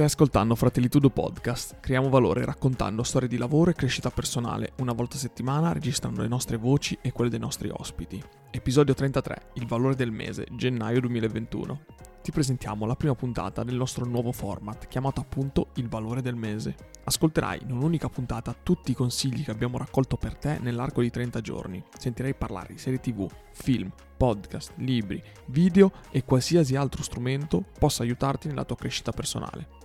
Stai ascoltando Fratellitudo Podcast. Creiamo valore raccontando storie di lavoro e crescita personale una volta a settimana, registrando le nostre voci e quelle dei nostri ospiti. Episodio 33, il valore del mese, gennaio 2021. Ti presentiamo la prima puntata del nostro nuovo format, chiamato appunto Il valore del mese. Ascolterai in un'unica puntata tutti i consigli che abbiamo raccolto per te nell'arco di 30 giorni. Sentirai parlare di serie tv, film, podcast, libri, video e qualsiasi altro strumento possa aiutarti nella tua crescita personale.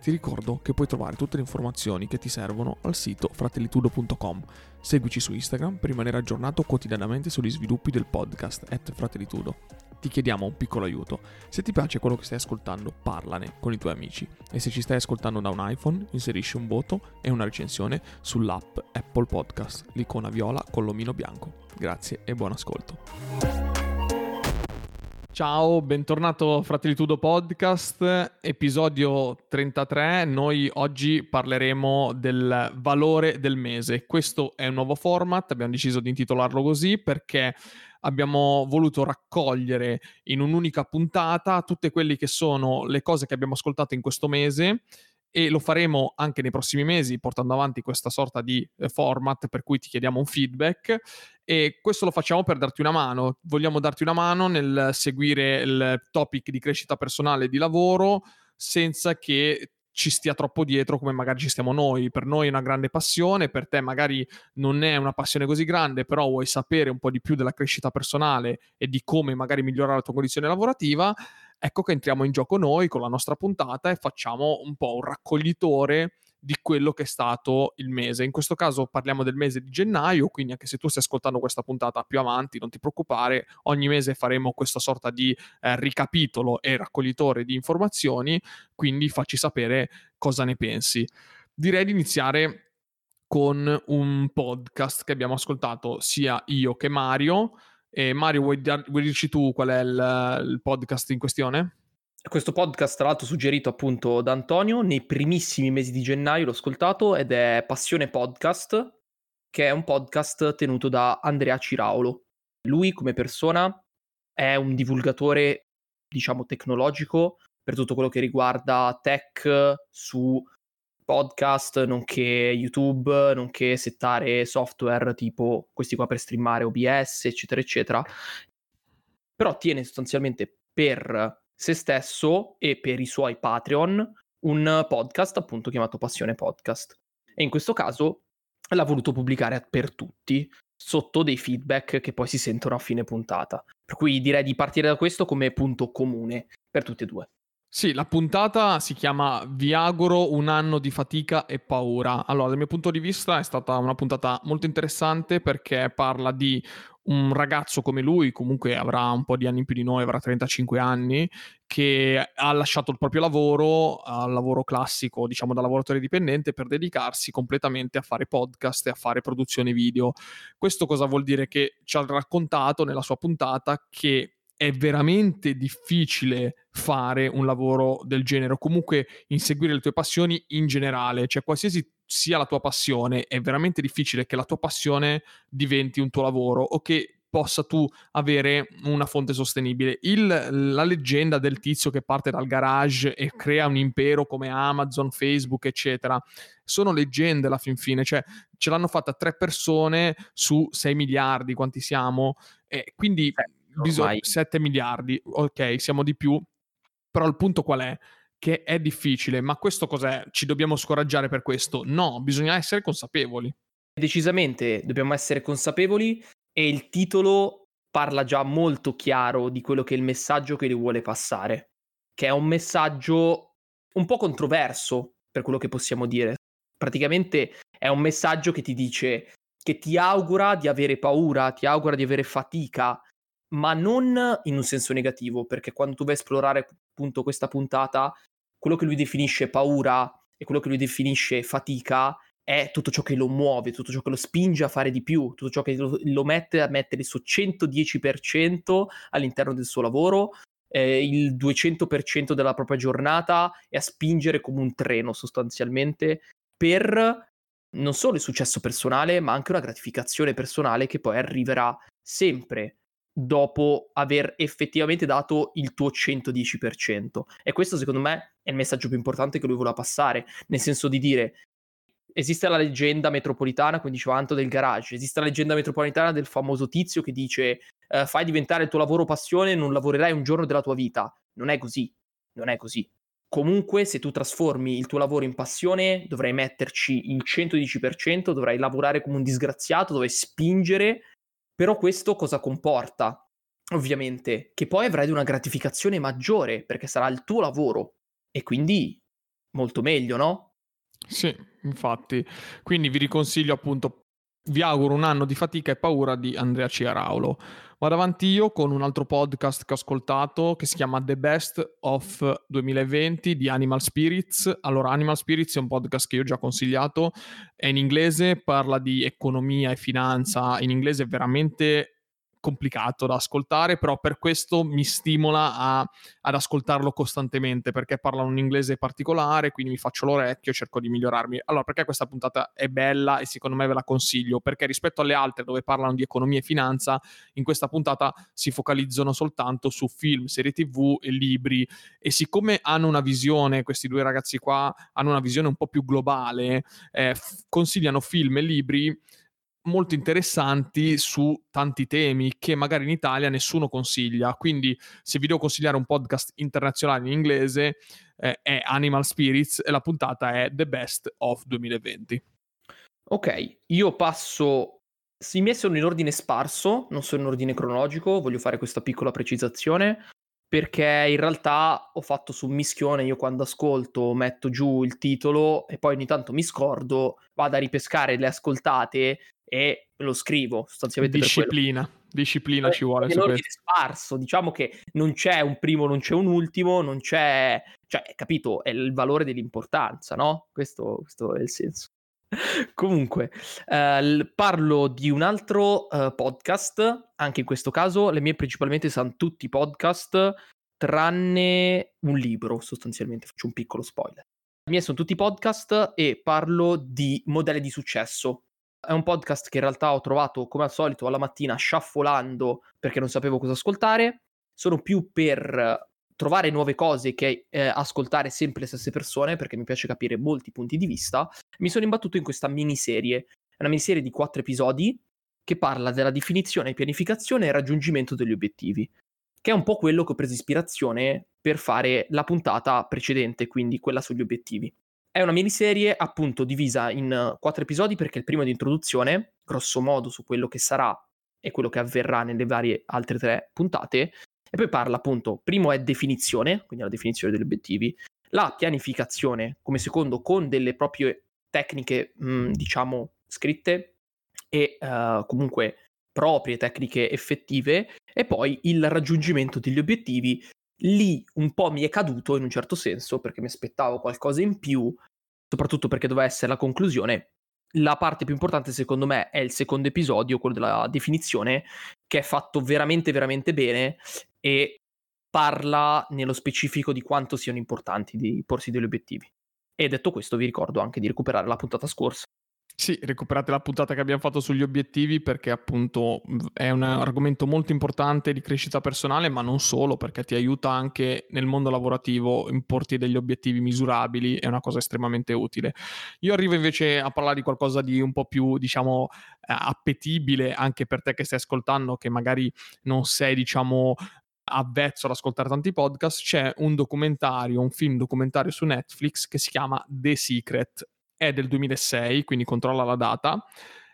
Ti ricordo che puoi trovare tutte le informazioni che ti servono al sito fratellitudo.com. Seguici su Instagram per rimanere aggiornato quotidianamente sugli sviluppi del podcast at fratellitudo. Ti chiediamo un piccolo aiuto. Se ti piace quello che stai ascoltando, parlane con i tuoi amici. E se ci stai ascoltando da un iPhone, inserisci un voto e una recensione sull'app Apple Podcast, l'icona viola con l'omino bianco. Grazie e buon ascolto. Ciao, bentornato Fratellitudo Podcast, episodio 33. Noi oggi parleremo del valore del mese. Questo è un nuovo format, abbiamo deciso di intitolarlo così perché abbiamo voluto raccogliere in un'unica puntata tutte quelle che sono le cose che abbiamo ascoltato in questo mese e lo faremo anche nei prossimi mesi portando avanti questa sorta di eh, format per cui ti chiediamo un feedback e questo lo facciamo per darti una mano. Vogliamo darti una mano nel seguire il topic di crescita personale e di lavoro senza che ci stia troppo dietro come magari ci stiamo noi. Per noi è una grande passione, per te magari non è una passione così grande, però vuoi sapere un po' di più della crescita personale e di come magari migliorare la tua condizione lavorativa ecco che entriamo in gioco noi con la nostra puntata e facciamo un po' un raccoglitore di quello che è stato il mese. In questo caso parliamo del mese di gennaio, quindi anche se tu stai ascoltando questa puntata più avanti, non ti preoccupare, ogni mese faremo questa sorta di eh, ricapitolo e raccoglitore di informazioni, quindi facci sapere cosa ne pensi. Direi di iniziare con un podcast che abbiamo ascoltato sia io che Mario e Mario, vuoi, vuoi dirci tu qual è il, il podcast in questione? Questo podcast, tra l'altro, suggerito appunto da Antonio nei primissimi mesi di gennaio, l'ho ascoltato ed è Passione Podcast, che è un podcast tenuto da Andrea Ciraulo. Lui, come persona, è un divulgatore, diciamo, tecnologico per tutto quello che riguarda tech su podcast, nonché YouTube, nonché settare software tipo questi qua per streamare OBS, eccetera, eccetera. Però tiene sostanzialmente per se stesso e per i suoi Patreon un podcast appunto chiamato Passione Podcast. E in questo caso l'ha voluto pubblicare per tutti sotto dei feedback che poi si sentono a fine puntata. Per cui direi di partire da questo come punto comune per tutti e due. Sì, la puntata si chiama Vi auguro un anno di fatica e paura. Allora, dal mio punto di vista è stata una puntata molto interessante perché parla di un ragazzo come lui, comunque avrà un po' di anni in più di noi, avrà 35 anni, che ha lasciato il proprio lavoro, al lavoro classico, diciamo da lavoratore dipendente, per dedicarsi completamente a fare podcast e a fare produzione video. Questo cosa vuol dire? Che ci ha raccontato nella sua puntata che è veramente difficile fare un lavoro del genere o comunque inseguire le tue passioni in generale, cioè qualsiasi sia la tua passione, è veramente difficile che la tua passione diventi un tuo lavoro o che possa tu avere una fonte sostenibile. Il, la leggenda del tizio che parte dal garage e crea un impero come Amazon, Facebook, eccetera, sono leggende alla fin fine, cioè ce l'hanno fatta tre persone su 6 miliardi, quanti siamo, e quindi... Eh bisogno 7 miliardi, ok, siamo di più, però il punto qual è? Che è difficile, ma questo cos'è? Ci dobbiamo scoraggiare per questo? No, bisogna essere consapevoli. Decisamente dobbiamo essere consapevoli e il titolo parla già molto chiaro di quello che è il messaggio che lui vuole passare, che è un messaggio un po' controverso per quello che possiamo dire. Praticamente è un messaggio che ti dice che ti augura di avere paura, ti augura di avere fatica, ma non in un senso negativo, perché quando tu vai a esplorare appunto questa puntata, quello che lui definisce paura e quello che lui definisce fatica è tutto ciò che lo muove, tutto ciò che lo spinge a fare di più, tutto ciò che lo, lo mette a mettere il suo 110% all'interno del suo lavoro, eh, il 200% della propria giornata e a spingere come un treno sostanzialmente per non solo il successo personale, ma anche una gratificazione personale che poi arriverà sempre dopo aver effettivamente dato il tuo 110%. E questo secondo me è il messaggio più importante che lui voleva passare, nel senso di dire esiste la leggenda metropolitana, come diceva Anto del garage, esiste la leggenda metropolitana del famoso tizio che dice eh, fai diventare il tuo lavoro passione e non lavorerai un giorno della tua vita. Non è così, non è così. Comunque, se tu trasformi il tuo lavoro in passione, dovrai metterci il 110%, dovrai lavorare come un disgraziato, dovrai spingere. Però questo cosa comporta? Ovviamente, che poi avrai una gratificazione maggiore, perché sarà il tuo lavoro. E quindi molto meglio, no? Sì, infatti. Quindi vi riconsiglio appunto, vi auguro un anno di fatica e paura di Andrea Ciaraulo. Vado avanti io con un altro podcast che ho ascoltato che si chiama The Best of 2020 di Animal Spirits. Allora, Animal Spirits è un podcast che io ho già consigliato, è in inglese, parla di economia e finanza, in inglese veramente complicato da ascoltare, però per questo mi stimola a, ad ascoltarlo costantemente perché parlano un inglese particolare, quindi mi faccio l'orecchio cerco di migliorarmi. Allora, perché questa puntata è bella e secondo me ve la consiglio? Perché rispetto alle altre dove parlano di economia e finanza, in questa puntata si focalizzano soltanto su film, serie tv e libri e siccome hanno una visione, questi due ragazzi qua hanno una visione un po' più globale, eh, consigliano film e libri molto interessanti su tanti temi che magari in Italia nessuno consiglia. Quindi, se vi devo consigliare un podcast internazionale in inglese, eh, è Animal Spirits e la puntata è The Best of 2020. Ok, io passo. I miei sono in ordine sparso, non sono in ordine cronologico, voglio fare questa piccola precisazione perché in realtà ho fatto su mischione, io quando ascolto metto giù il titolo e poi ogni tanto mi scordo, vado a ripescare le ascoltate e lo scrivo sostanzialmente disciplina disciplina eh, ci vuole su questo. sparso diciamo che non c'è un primo non c'è un ultimo non c'è cioè capito è il valore dell'importanza no? Questo, questo è il senso. Comunque eh, parlo di un altro uh, podcast anche in questo caso le mie principalmente sono tutti podcast tranne un libro sostanzialmente faccio un piccolo spoiler. I miei sono tutti podcast e parlo di modelli di successo è un podcast che in realtà ho trovato come al solito alla mattina sciaffolando perché non sapevo cosa ascoltare. Sono più per trovare nuove cose che eh, ascoltare sempre le stesse persone perché mi piace capire molti punti di vista. Mi sono imbattuto in questa miniserie. È una miniserie di quattro episodi che parla della definizione, pianificazione e raggiungimento degli obiettivi, che è un po' quello che ho preso ispirazione per fare la puntata precedente, quindi quella sugli obiettivi. È una miniserie appunto divisa in quattro episodi perché il primo è di introduzione, grosso modo su quello che sarà e quello che avverrà nelle varie altre tre puntate, e poi parla appunto, primo è definizione, quindi la definizione degli obiettivi, la pianificazione come secondo con delle proprie tecniche, mh, diciamo, scritte e uh, comunque proprie tecniche effettive e poi il raggiungimento degli obiettivi lì un po' mi è caduto in un certo senso perché mi aspettavo qualcosa in più, soprattutto perché doveva essere la conclusione. La parte più importante secondo me è il secondo episodio, quello della definizione, che è fatto veramente veramente bene e parla nello specifico di quanto siano importanti di porsi degli obiettivi. E detto questo vi ricordo anche di recuperare la puntata scorsa. Sì, recuperate la puntata che abbiamo fatto sugli obiettivi perché appunto è un argomento molto importante di crescita personale, ma non solo, perché ti aiuta anche nel mondo lavorativo, importi degli obiettivi misurabili, è una cosa estremamente utile. Io arrivo invece a parlare di qualcosa di un po' più, diciamo, eh, appetibile anche per te che stai ascoltando, che magari non sei, diciamo, avvezzo ad ascoltare tanti podcast, c'è un documentario, un film documentario su Netflix che si chiama The Secret è del 2006, quindi controlla la data,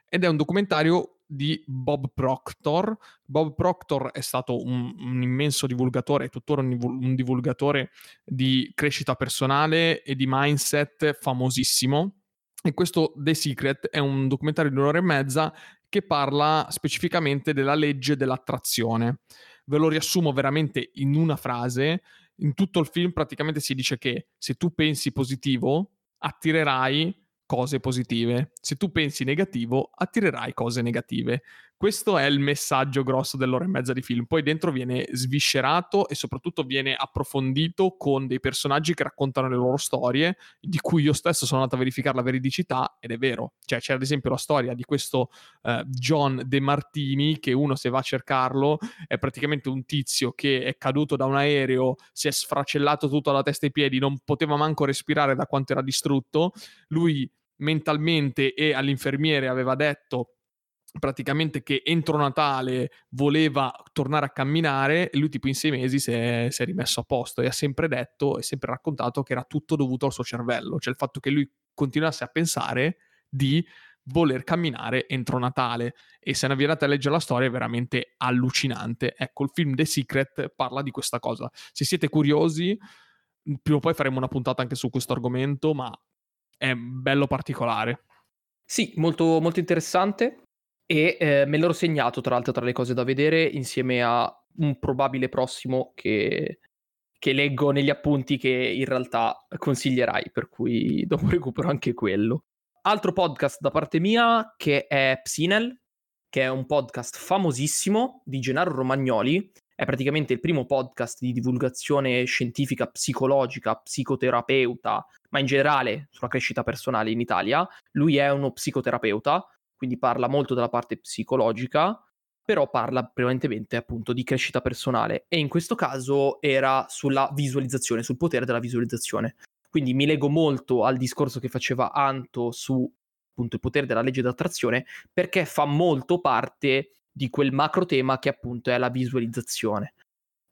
ed è un documentario di Bob Proctor. Bob Proctor è stato un, un immenso divulgatore, è tuttora un, un, divulgatore di crescita personale e di mindset famosissimo. E questo The Secret è un documentario di un'ora e mezza che parla specificamente della legge dell'attrazione. Ve lo riassumo veramente in una frase. In tutto il film praticamente si dice che se tu pensi positivo, attirerai cose positive. Se tu pensi negativo, attirerai cose negative. Questo è il messaggio grosso dell'ora e mezza di film. Poi dentro viene sviscerato e soprattutto viene approfondito con dei personaggi che raccontano le loro storie, di cui io stesso sono andato a verificare la veridicità ed è vero. Cioè c'è ad esempio la storia di questo uh, John De Martini, che uno se va a cercarlo è praticamente un tizio che è caduto da un aereo, si è sfracellato tutto alla testa e ai piedi, non poteva manco respirare da quanto era distrutto. Lui mentalmente e all'infermiere aveva detto praticamente che entro Natale voleva tornare a camminare e lui tipo in sei mesi si è, si è, rimesso a posto e ha sempre detto e sempre raccontato che era tutto dovuto al suo cervello, cioè il fatto che lui continuasse a pensare di voler camminare entro Natale e se ne avviate a leggere la storia è veramente allucinante. Ecco, il film The Secret parla di questa cosa. Se siete curiosi, prima o poi faremo una puntata anche su questo argomento, ma è bello particolare. Sì, molto, molto interessante. E eh, me l'ero segnato, tra l'altro, tra le cose da vedere, insieme a un probabile prossimo che, che leggo negli appunti che in realtà consiglierai, per cui dopo recupero anche quello. Altro podcast da parte mia che è Psinel, che è un podcast famosissimo di Gennaro Romagnoli. È praticamente il primo podcast di divulgazione scientifica, psicologica, psicoterapeuta, ma in generale sulla crescita personale in Italia. Lui è uno psicoterapeuta quindi parla molto della parte psicologica, però parla prevalentemente appunto di crescita personale e in questo caso era sulla visualizzazione, sul potere della visualizzazione. Quindi mi leggo molto al discorso che faceva Anto su appunto il potere della legge d'attrazione perché fa molto parte di quel macro tema che appunto è la visualizzazione.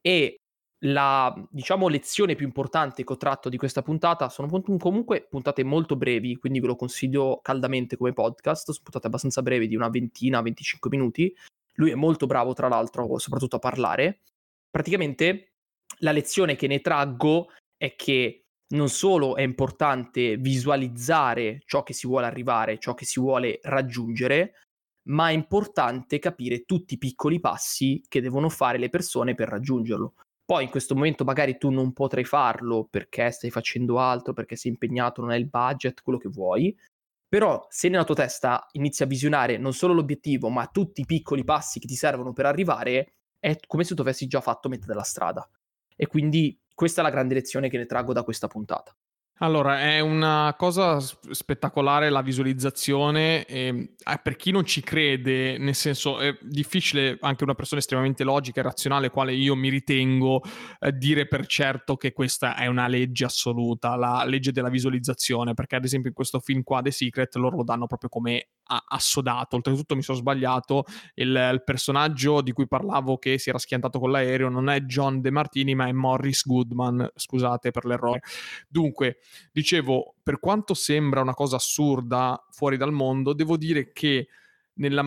E la diciamo lezione più importante che ho tratto di questa puntata sono comunque puntate molto brevi, quindi ve lo consiglio caldamente come podcast, sono puntate abbastanza brevi di una ventina, 25 minuti. Lui è molto bravo tra l'altro, soprattutto a parlare. Praticamente la lezione che ne traggo è che non solo è importante visualizzare ciò che si vuole arrivare, ciò che si vuole raggiungere, ma è importante capire tutti i piccoli passi che devono fare le persone per raggiungerlo. Poi in questo momento magari tu non potrai farlo perché stai facendo altro, perché sei impegnato, non hai il budget, quello che vuoi. Però se nella tua testa inizi a visionare non solo l'obiettivo, ma tutti i piccoli passi che ti servono per arrivare, è come se tu avessi già fatto metà della strada. E quindi questa è la grande lezione che ne traggo da questa puntata. Allora, è una cosa spettacolare la visualizzazione e eh, per chi non ci crede, nel senso è difficile anche una persona estremamente logica e razionale, quale io mi ritengo, eh, dire per certo che questa è una legge assoluta, la legge della visualizzazione, perché ad esempio in questo film qua, The Secret, loro lo danno proprio come assodato. Oltretutto mi sono sbagliato, il, il, personaggio di cui parlavo che si era schiantato con l'aereo non è John De Martini, ma è Morris Goodman, scusate per l'errore. Dunque, dicevo, per quanto sembra una cosa assurda fuori dal mondo, devo dire che nella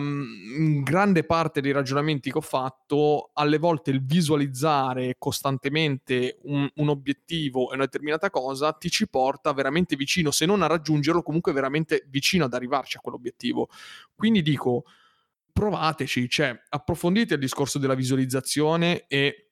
grande parte dei ragionamenti che ho fatto, alle volte il visualizzare costantemente un, un, obiettivo e una determinata cosa ti ci porta veramente vicino, se non a raggiungerlo, comunque veramente vicino ad arrivarci a quell'obiettivo. Quindi dico, provateci, cioè approfondite il discorso della visualizzazione e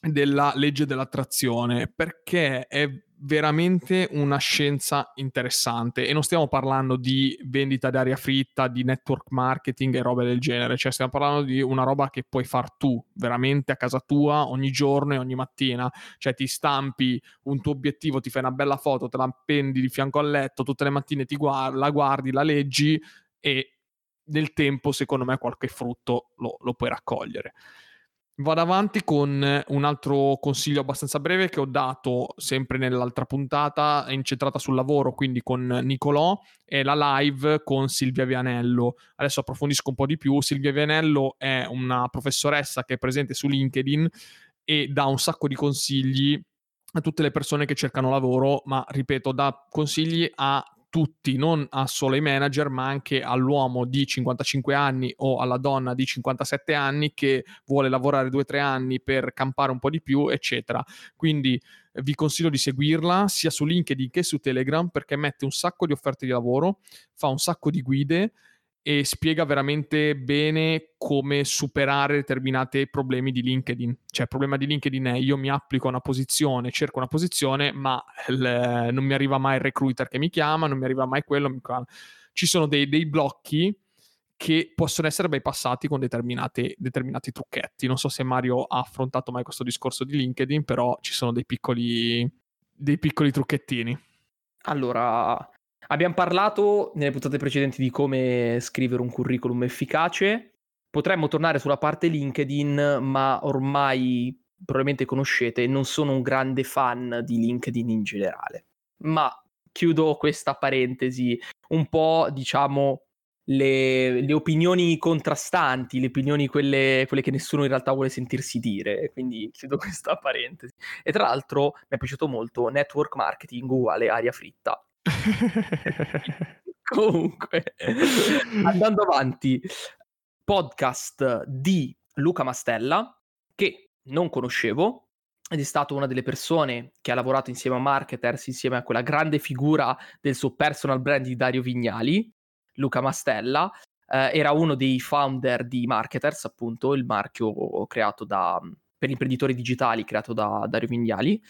della legge dell'attrazione, perché è veramente una scienza interessante. E non stiamo parlando di vendita d'aria fritta, di network marketing e robe del genere, cioè stiamo parlando di una roba che puoi far tu veramente a casa tua ogni giorno e ogni mattina, cioè ti stampi un tuo obiettivo, ti fai una bella foto, te la appendi di fianco al letto, tutte le mattine ti guardi, la guardi, la leggi e nel tempo secondo me qualche frutto lo, lo puoi raccogliere. Vado avanti con un altro consiglio abbastanza breve che ho dato sempre nell'altra puntata, incentrata sul lavoro, quindi con Nicolò, e la live con Silvia Vianello. Adesso approfondisco un po' di più. Silvia Vianello è una professoressa che è presente su LinkedIn e dà un sacco di consigli a tutte le persone che cercano lavoro, ma ripeto, dà consigli a tutti, non a solo ai manager, ma anche all'uomo di 55 anni o alla donna di 57 anni che vuole lavorare 2-3 anni per campare un po' di più, eccetera. Quindi eh, vi consiglio di seguirla sia su LinkedIn che su Telegram perché mette un sacco di offerte di lavoro, fa un sacco di guide e spiega veramente bene come superare determinati problemi di LinkedIn. Cioè, il problema di LinkedIn è io mi applico a una posizione, cerco una posizione, ma il, non mi arriva mai il recruiter che mi chiama, non mi arriva mai quello. Ci sono dei, dei blocchi che possono essere bypassati con determinati trucchetti. Non so se Mario ha affrontato mai questo discorso di LinkedIn, però ci sono dei piccoli, dei piccoli trucchettini. Allora, abbiamo parlato nelle puntate precedenti di come scrivere un curriculum efficace. Potremmo tornare sulla parte LinkedIn, ma ormai probabilmente conoscete, non sono un grande fan di LinkedIn in generale. Ma chiudo questa parentesi, un po' diciamo le, le, opinioni contrastanti, le opinioni quelle, quelle, che nessuno in realtà vuole sentirsi dire, quindi chiudo questa parentesi. E tra l'altro mi è piaciuto molto network marketing uguale aria fritta. Comunque, andando avanti, podcast di Luca Mastella, che non conoscevo, ed è stato una delle persone che ha lavorato insieme a marketers, insieme a quella grande figura del suo personal brand di Dario Vignali, Luca Mastella, eh, era uno dei founder di Marketers, appunto, il marchio creato da, per imprenditori digitali creato da Dario Vignali,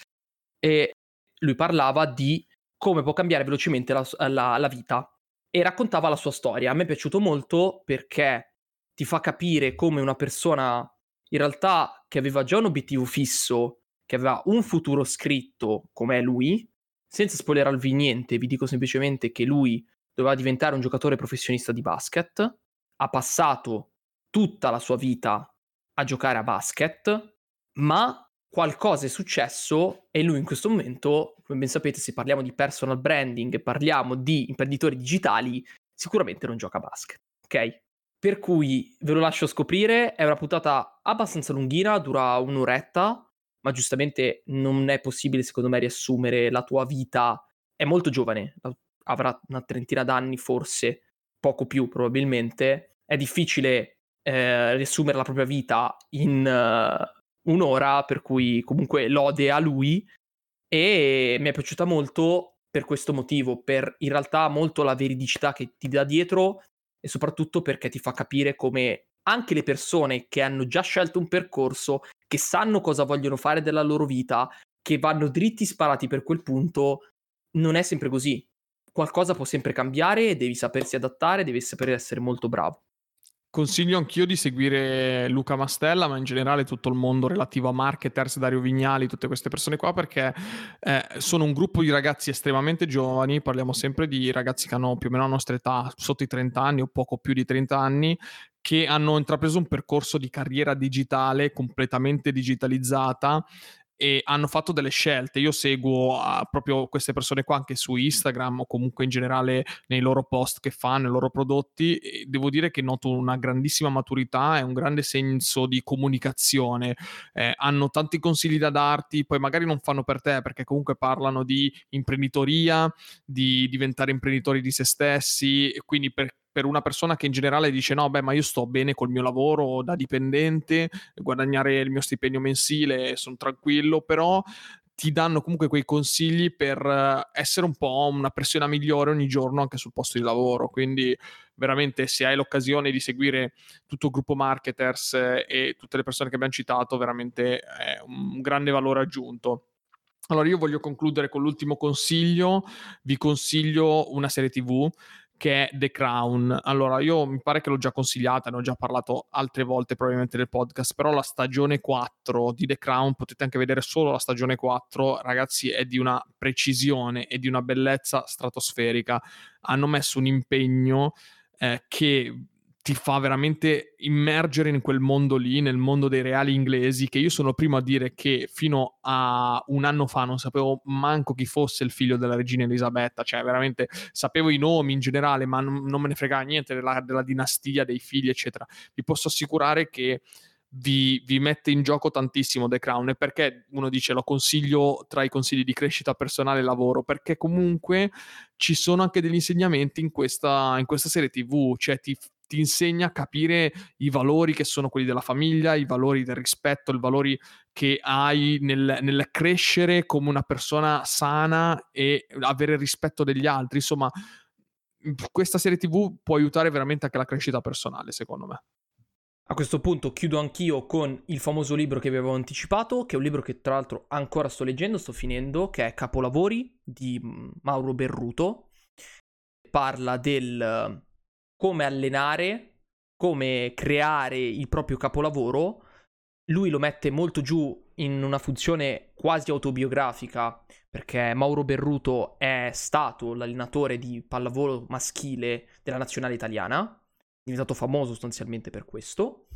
e lui parlava di come può cambiare velocemente la, la, la vita e raccontava la sua storia. A me è piaciuto molto perché ti fa capire come una persona in realtà che aveva già un obiettivo fisso, che aveva un futuro scritto come lui, senza spoilerarvi niente, vi dico semplicemente che lui doveva diventare un giocatore professionista di basket, ha passato tutta la sua vita a giocare a basket, ma qualcosa è successo e lui in questo momento, come ben sapete, se parliamo di personal branding parliamo di imprenditori digitali, sicuramente non gioca a basket, ok? Per cui ve lo lascio scoprire, è una puntata abbastanza lunghina, dura un'oretta, ma giustamente non è possibile secondo me riassumere la tua vita, è molto giovane, avrà una trentina d'anni forse, poco più probabilmente, è difficile eh, riassumere la propria vita in uh, un'ora, per cui comunque lode a lui e mi è piaciuta molto per questo motivo, per in realtà molto la veridicità che ti dà dietro e soprattutto perché ti fa capire come anche le persone che hanno già scelto un percorso, che sanno cosa vogliono fare della loro vita, che vanno dritti sparati per quel punto, non è sempre così qualcosa può sempre cambiare devi sapersi adattare, devi saper essere molto bravo. Consiglio anch'io di seguire Luca Mastella, ma in generale tutto il mondo relativo a marketers, Dario Vignali, tutte queste persone qua, perché eh, sono un gruppo di ragazzi estremamente giovani, parliamo sempre di ragazzi che hanno più o meno la nostra età, sotto i 30 anni o poco più di 30 anni, che hanno intrapreso un percorso di carriera digitale completamente digitalizzata e hanno fatto delle scelte. Io seguo uh, proprio queste persone qua anche su Instagram o comunque in generale nei loro post che fanno, nei loro prodotti e devo dire che noto una grandissima maturità e un grande senso di comunicazione. Eh, hanno tanti consigli da darti, poi magari non fanno per te perché comunque parlano di imprenditoria, di diventare imprenditori di se stessi, quindi per per una persona che in generale dice no, beh, ma io sto bene col mio lavoro da dipendente, guadagnare il mio stipendio mensile, sono tranquillo, però ti danno comunque quei consigli per eh, essere un po' una persona migliore ogni giorno anche sul posto di lavoro. Quindi veramente se hai l'occasione di seguire tutto il gruppo marketers eh, e tutte le persone che abbiamo citato, veramente è un grande valore aggiunto. Allora io voglio concludere con l'ultimo consiglio, vi consiglio una serie TV che è The Crown. Allora, io mi pare che l'ho già consigliata, ne ho già parlato altre volte probabilmente nel podcast, però la stagione 4 di The Crown, potete anche vedere solo la stagione 4, ragazzi, è di una precisione e di una bellezza stratosferica. Hanno messo un impegno eh, che ti fa veramente immergere in quel mondo lì, nel mondo dei reali inglesi, che io sono primo a dire che fino a un anno fa non sapevo manco chi fosse il figlio della regina Elisabetta, cioè veramente sapevo i nomi in generale, ma non, non me ne fregava niente della, della dinastia, dei figli, eccetera. Vi posso assicurare che vi, vi, mette in gioco tantissimo The Crown e perché uno dice lo consiglio tra i consigli di crescita personale e lavoro perché comunque ci sono anche degli insegnamenti in questa, in questa serie tv cioè ti, ti insegna a capire i valori che sono quelli della famiglia, i valori del rispetto, i valori che hai nel, nel crescere come una persona sana e avere rispetto degli altri. Insomma, questa serie TV può aiutare veramente anche la crescita personale, secondo me. A questo punto chiudo anch'io con il famoso libro che vi avevo anticipato, che è un libro che tra l'altro ancora sto leggendo, sto finendo, che è Capolavori di Mauro Berruto. Parla del come allenare come creare il proprio capolavoro, lui lo mette molto giù in una funzione quasi autobiografica, perché Mauro Berruto è stato l'allenatore di pallavolo maschile della nazionale italiana, diventato famoso sostanzialmente per questo.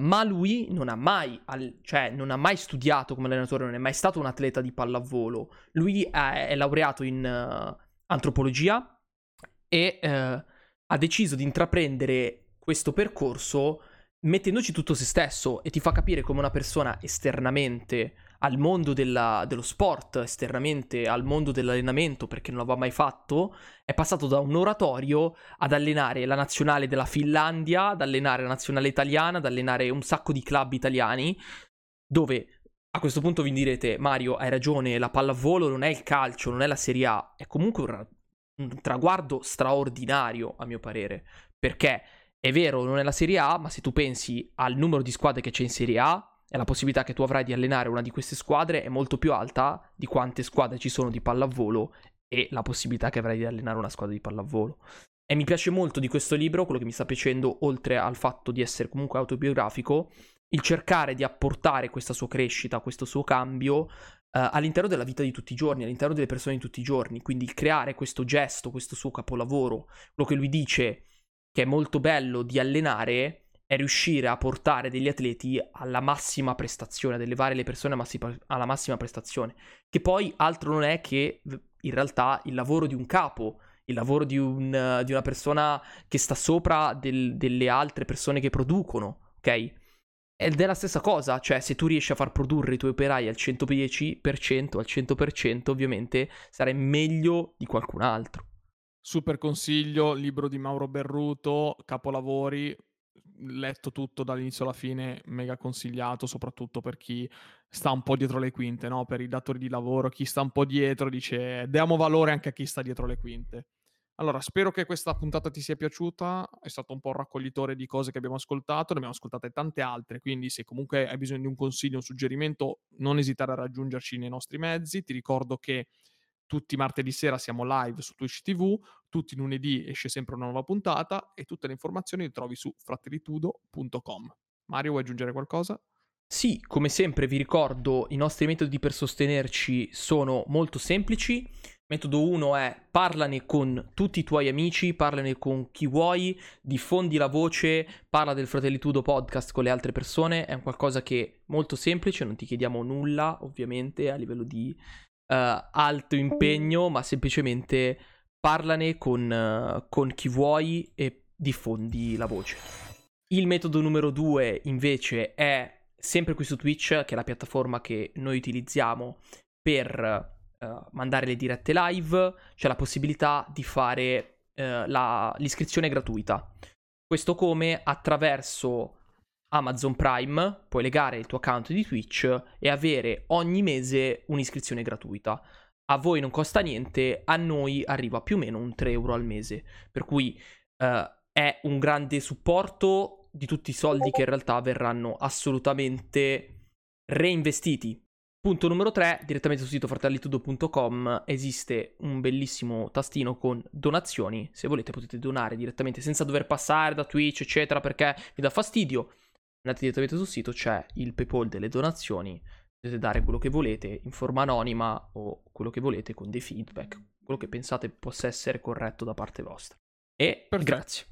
Ma lui non ha mai, cioè, non ha mai studiato come allenatore, non è mai stato un atleta di pallavolo. Lui è, è laureato in uh, antropologia e uh, ha deciso di intraprendere questo percorso mettendoci tutto se stesso e ti fa capire come una persona esternamente al mondo della, dello sport, esternamente al mondo dell'allenamento perché non l'aveva mai fatto, è passato da un oratorio ad allenare la nazionale della Finlandia, ad allenare la nazionale italiana, ad allenare un sacco di club italiani, dove a questo punto vi direte Mario hai ragione, la pallavolo non è il calcio, non è la Serie A, è comunque un, un traguardo straordinario a mio parere, perché è vero, non è la Serie A, ma se tu pensi al numero di squadre che c'è in Serie A e la possibilità che tu avrai di allenare una di queste squadre è molto più alta di quante squadre ci sono di pallavolo e la possibilità che avrai di allenare una squadra di pallavolo. E mi piace molto di questo libro, quello che mi sta piacendo, oltre al fatto di essere comunque autobiografico, il cercare di apportare questa sua crescita, questo suo cambio uh, all'interno della vita di tutti i giorni, all'interno delle persone di tutti i giorni. Quindi creare questo gesto, questo suo capolavoro, quello che lui dice che è molto bello di allenare è riuscire a portare degli atleti alla massima prestazione, ad elevare le persone alla massima prestazione, che poi altro non è che in realtà il lavoro di un capo, il lavoro di, un, di una persona che sta sopra del, delle altre persone che producono, ok? Ed è la stessa cosa, cioè se tu riesci a far produrre i tuoi operai al 110%, al 100%, ovviamente sarai meglio di qualcun altro. Super consiglio, libro di Mauro Berruto, capolavori, letto tutto dall'inizio alla fine, mega consigliato, soprattutto per chi sta un po' dietro le quinte, no? per i datori di lavoro, chi sta un po' dietro dice diamo valore anche a chi sta dietro le quinte. Allora, spero che questa puntata ti sia piaciuta, è stato un po' un raccoglitore di cose che abbiamo ascoltato, ne abbiamo ascoltate tante altre, quindi se comunque hai bisogno di un consiglio, un suggerimento, non esitare a raggiungerci nei nostri mezzi. Ti ricordo che tutti martedì sera siamo live su Twitch TV, tutti lunedì esce sempre una nuova puntata e tutte le informazioni le trovi su fratellitudo.com. Mario, vuoi aggiungere qualcosa? Sì, come sempre vi ricordo i nostri metodi per sostenerci sono molto semplici. Metodo 1 è parlane con tutti i tuoi amici, parlane con chi vuoi, diffondi la voce, parla del Fratellitudo podcast con le altre persone, è un qualcosa che è molto semplice, non ti chiediamo nulla ovviamente a livello di uh, alto impegno, ma semplicemente parlane con, uh, con chi vuoi e diffondi la voce. Il metodo numero due invece è sempre qui su Twitch, che è la piattaforma che noi utilizziamo per uh, mandare le dirette live, c'è la possibilità di fare uh, la, l'iscrizione gratuita. Questo come attraverso Amazon Prime, puoi legare il tuo account di Twitch e avere ogni mese un'iscrizione gratuita. A voi non costa niente, a noi arriva più o meno un 3 euro al mese. Per cui uh, è un grande supporto di tutti i soldi che in realtà verranno assolutamente reinvestiti. Punto numero 3, direttamente sul sito fratellitudo.com esiste un bellissimo tastino con donazioni. Se volete potete donare direttamente senza dover passare da Twitch, eccetera, perché vi dà fastidio andate direttamente sul sito, c'è il PayPal delle donazioni, potete dare quello che volete in forma anonima o quello che volete con dei feedback, quello che pensate possa essere corretto da parte vostra. E Perfetto. grazie.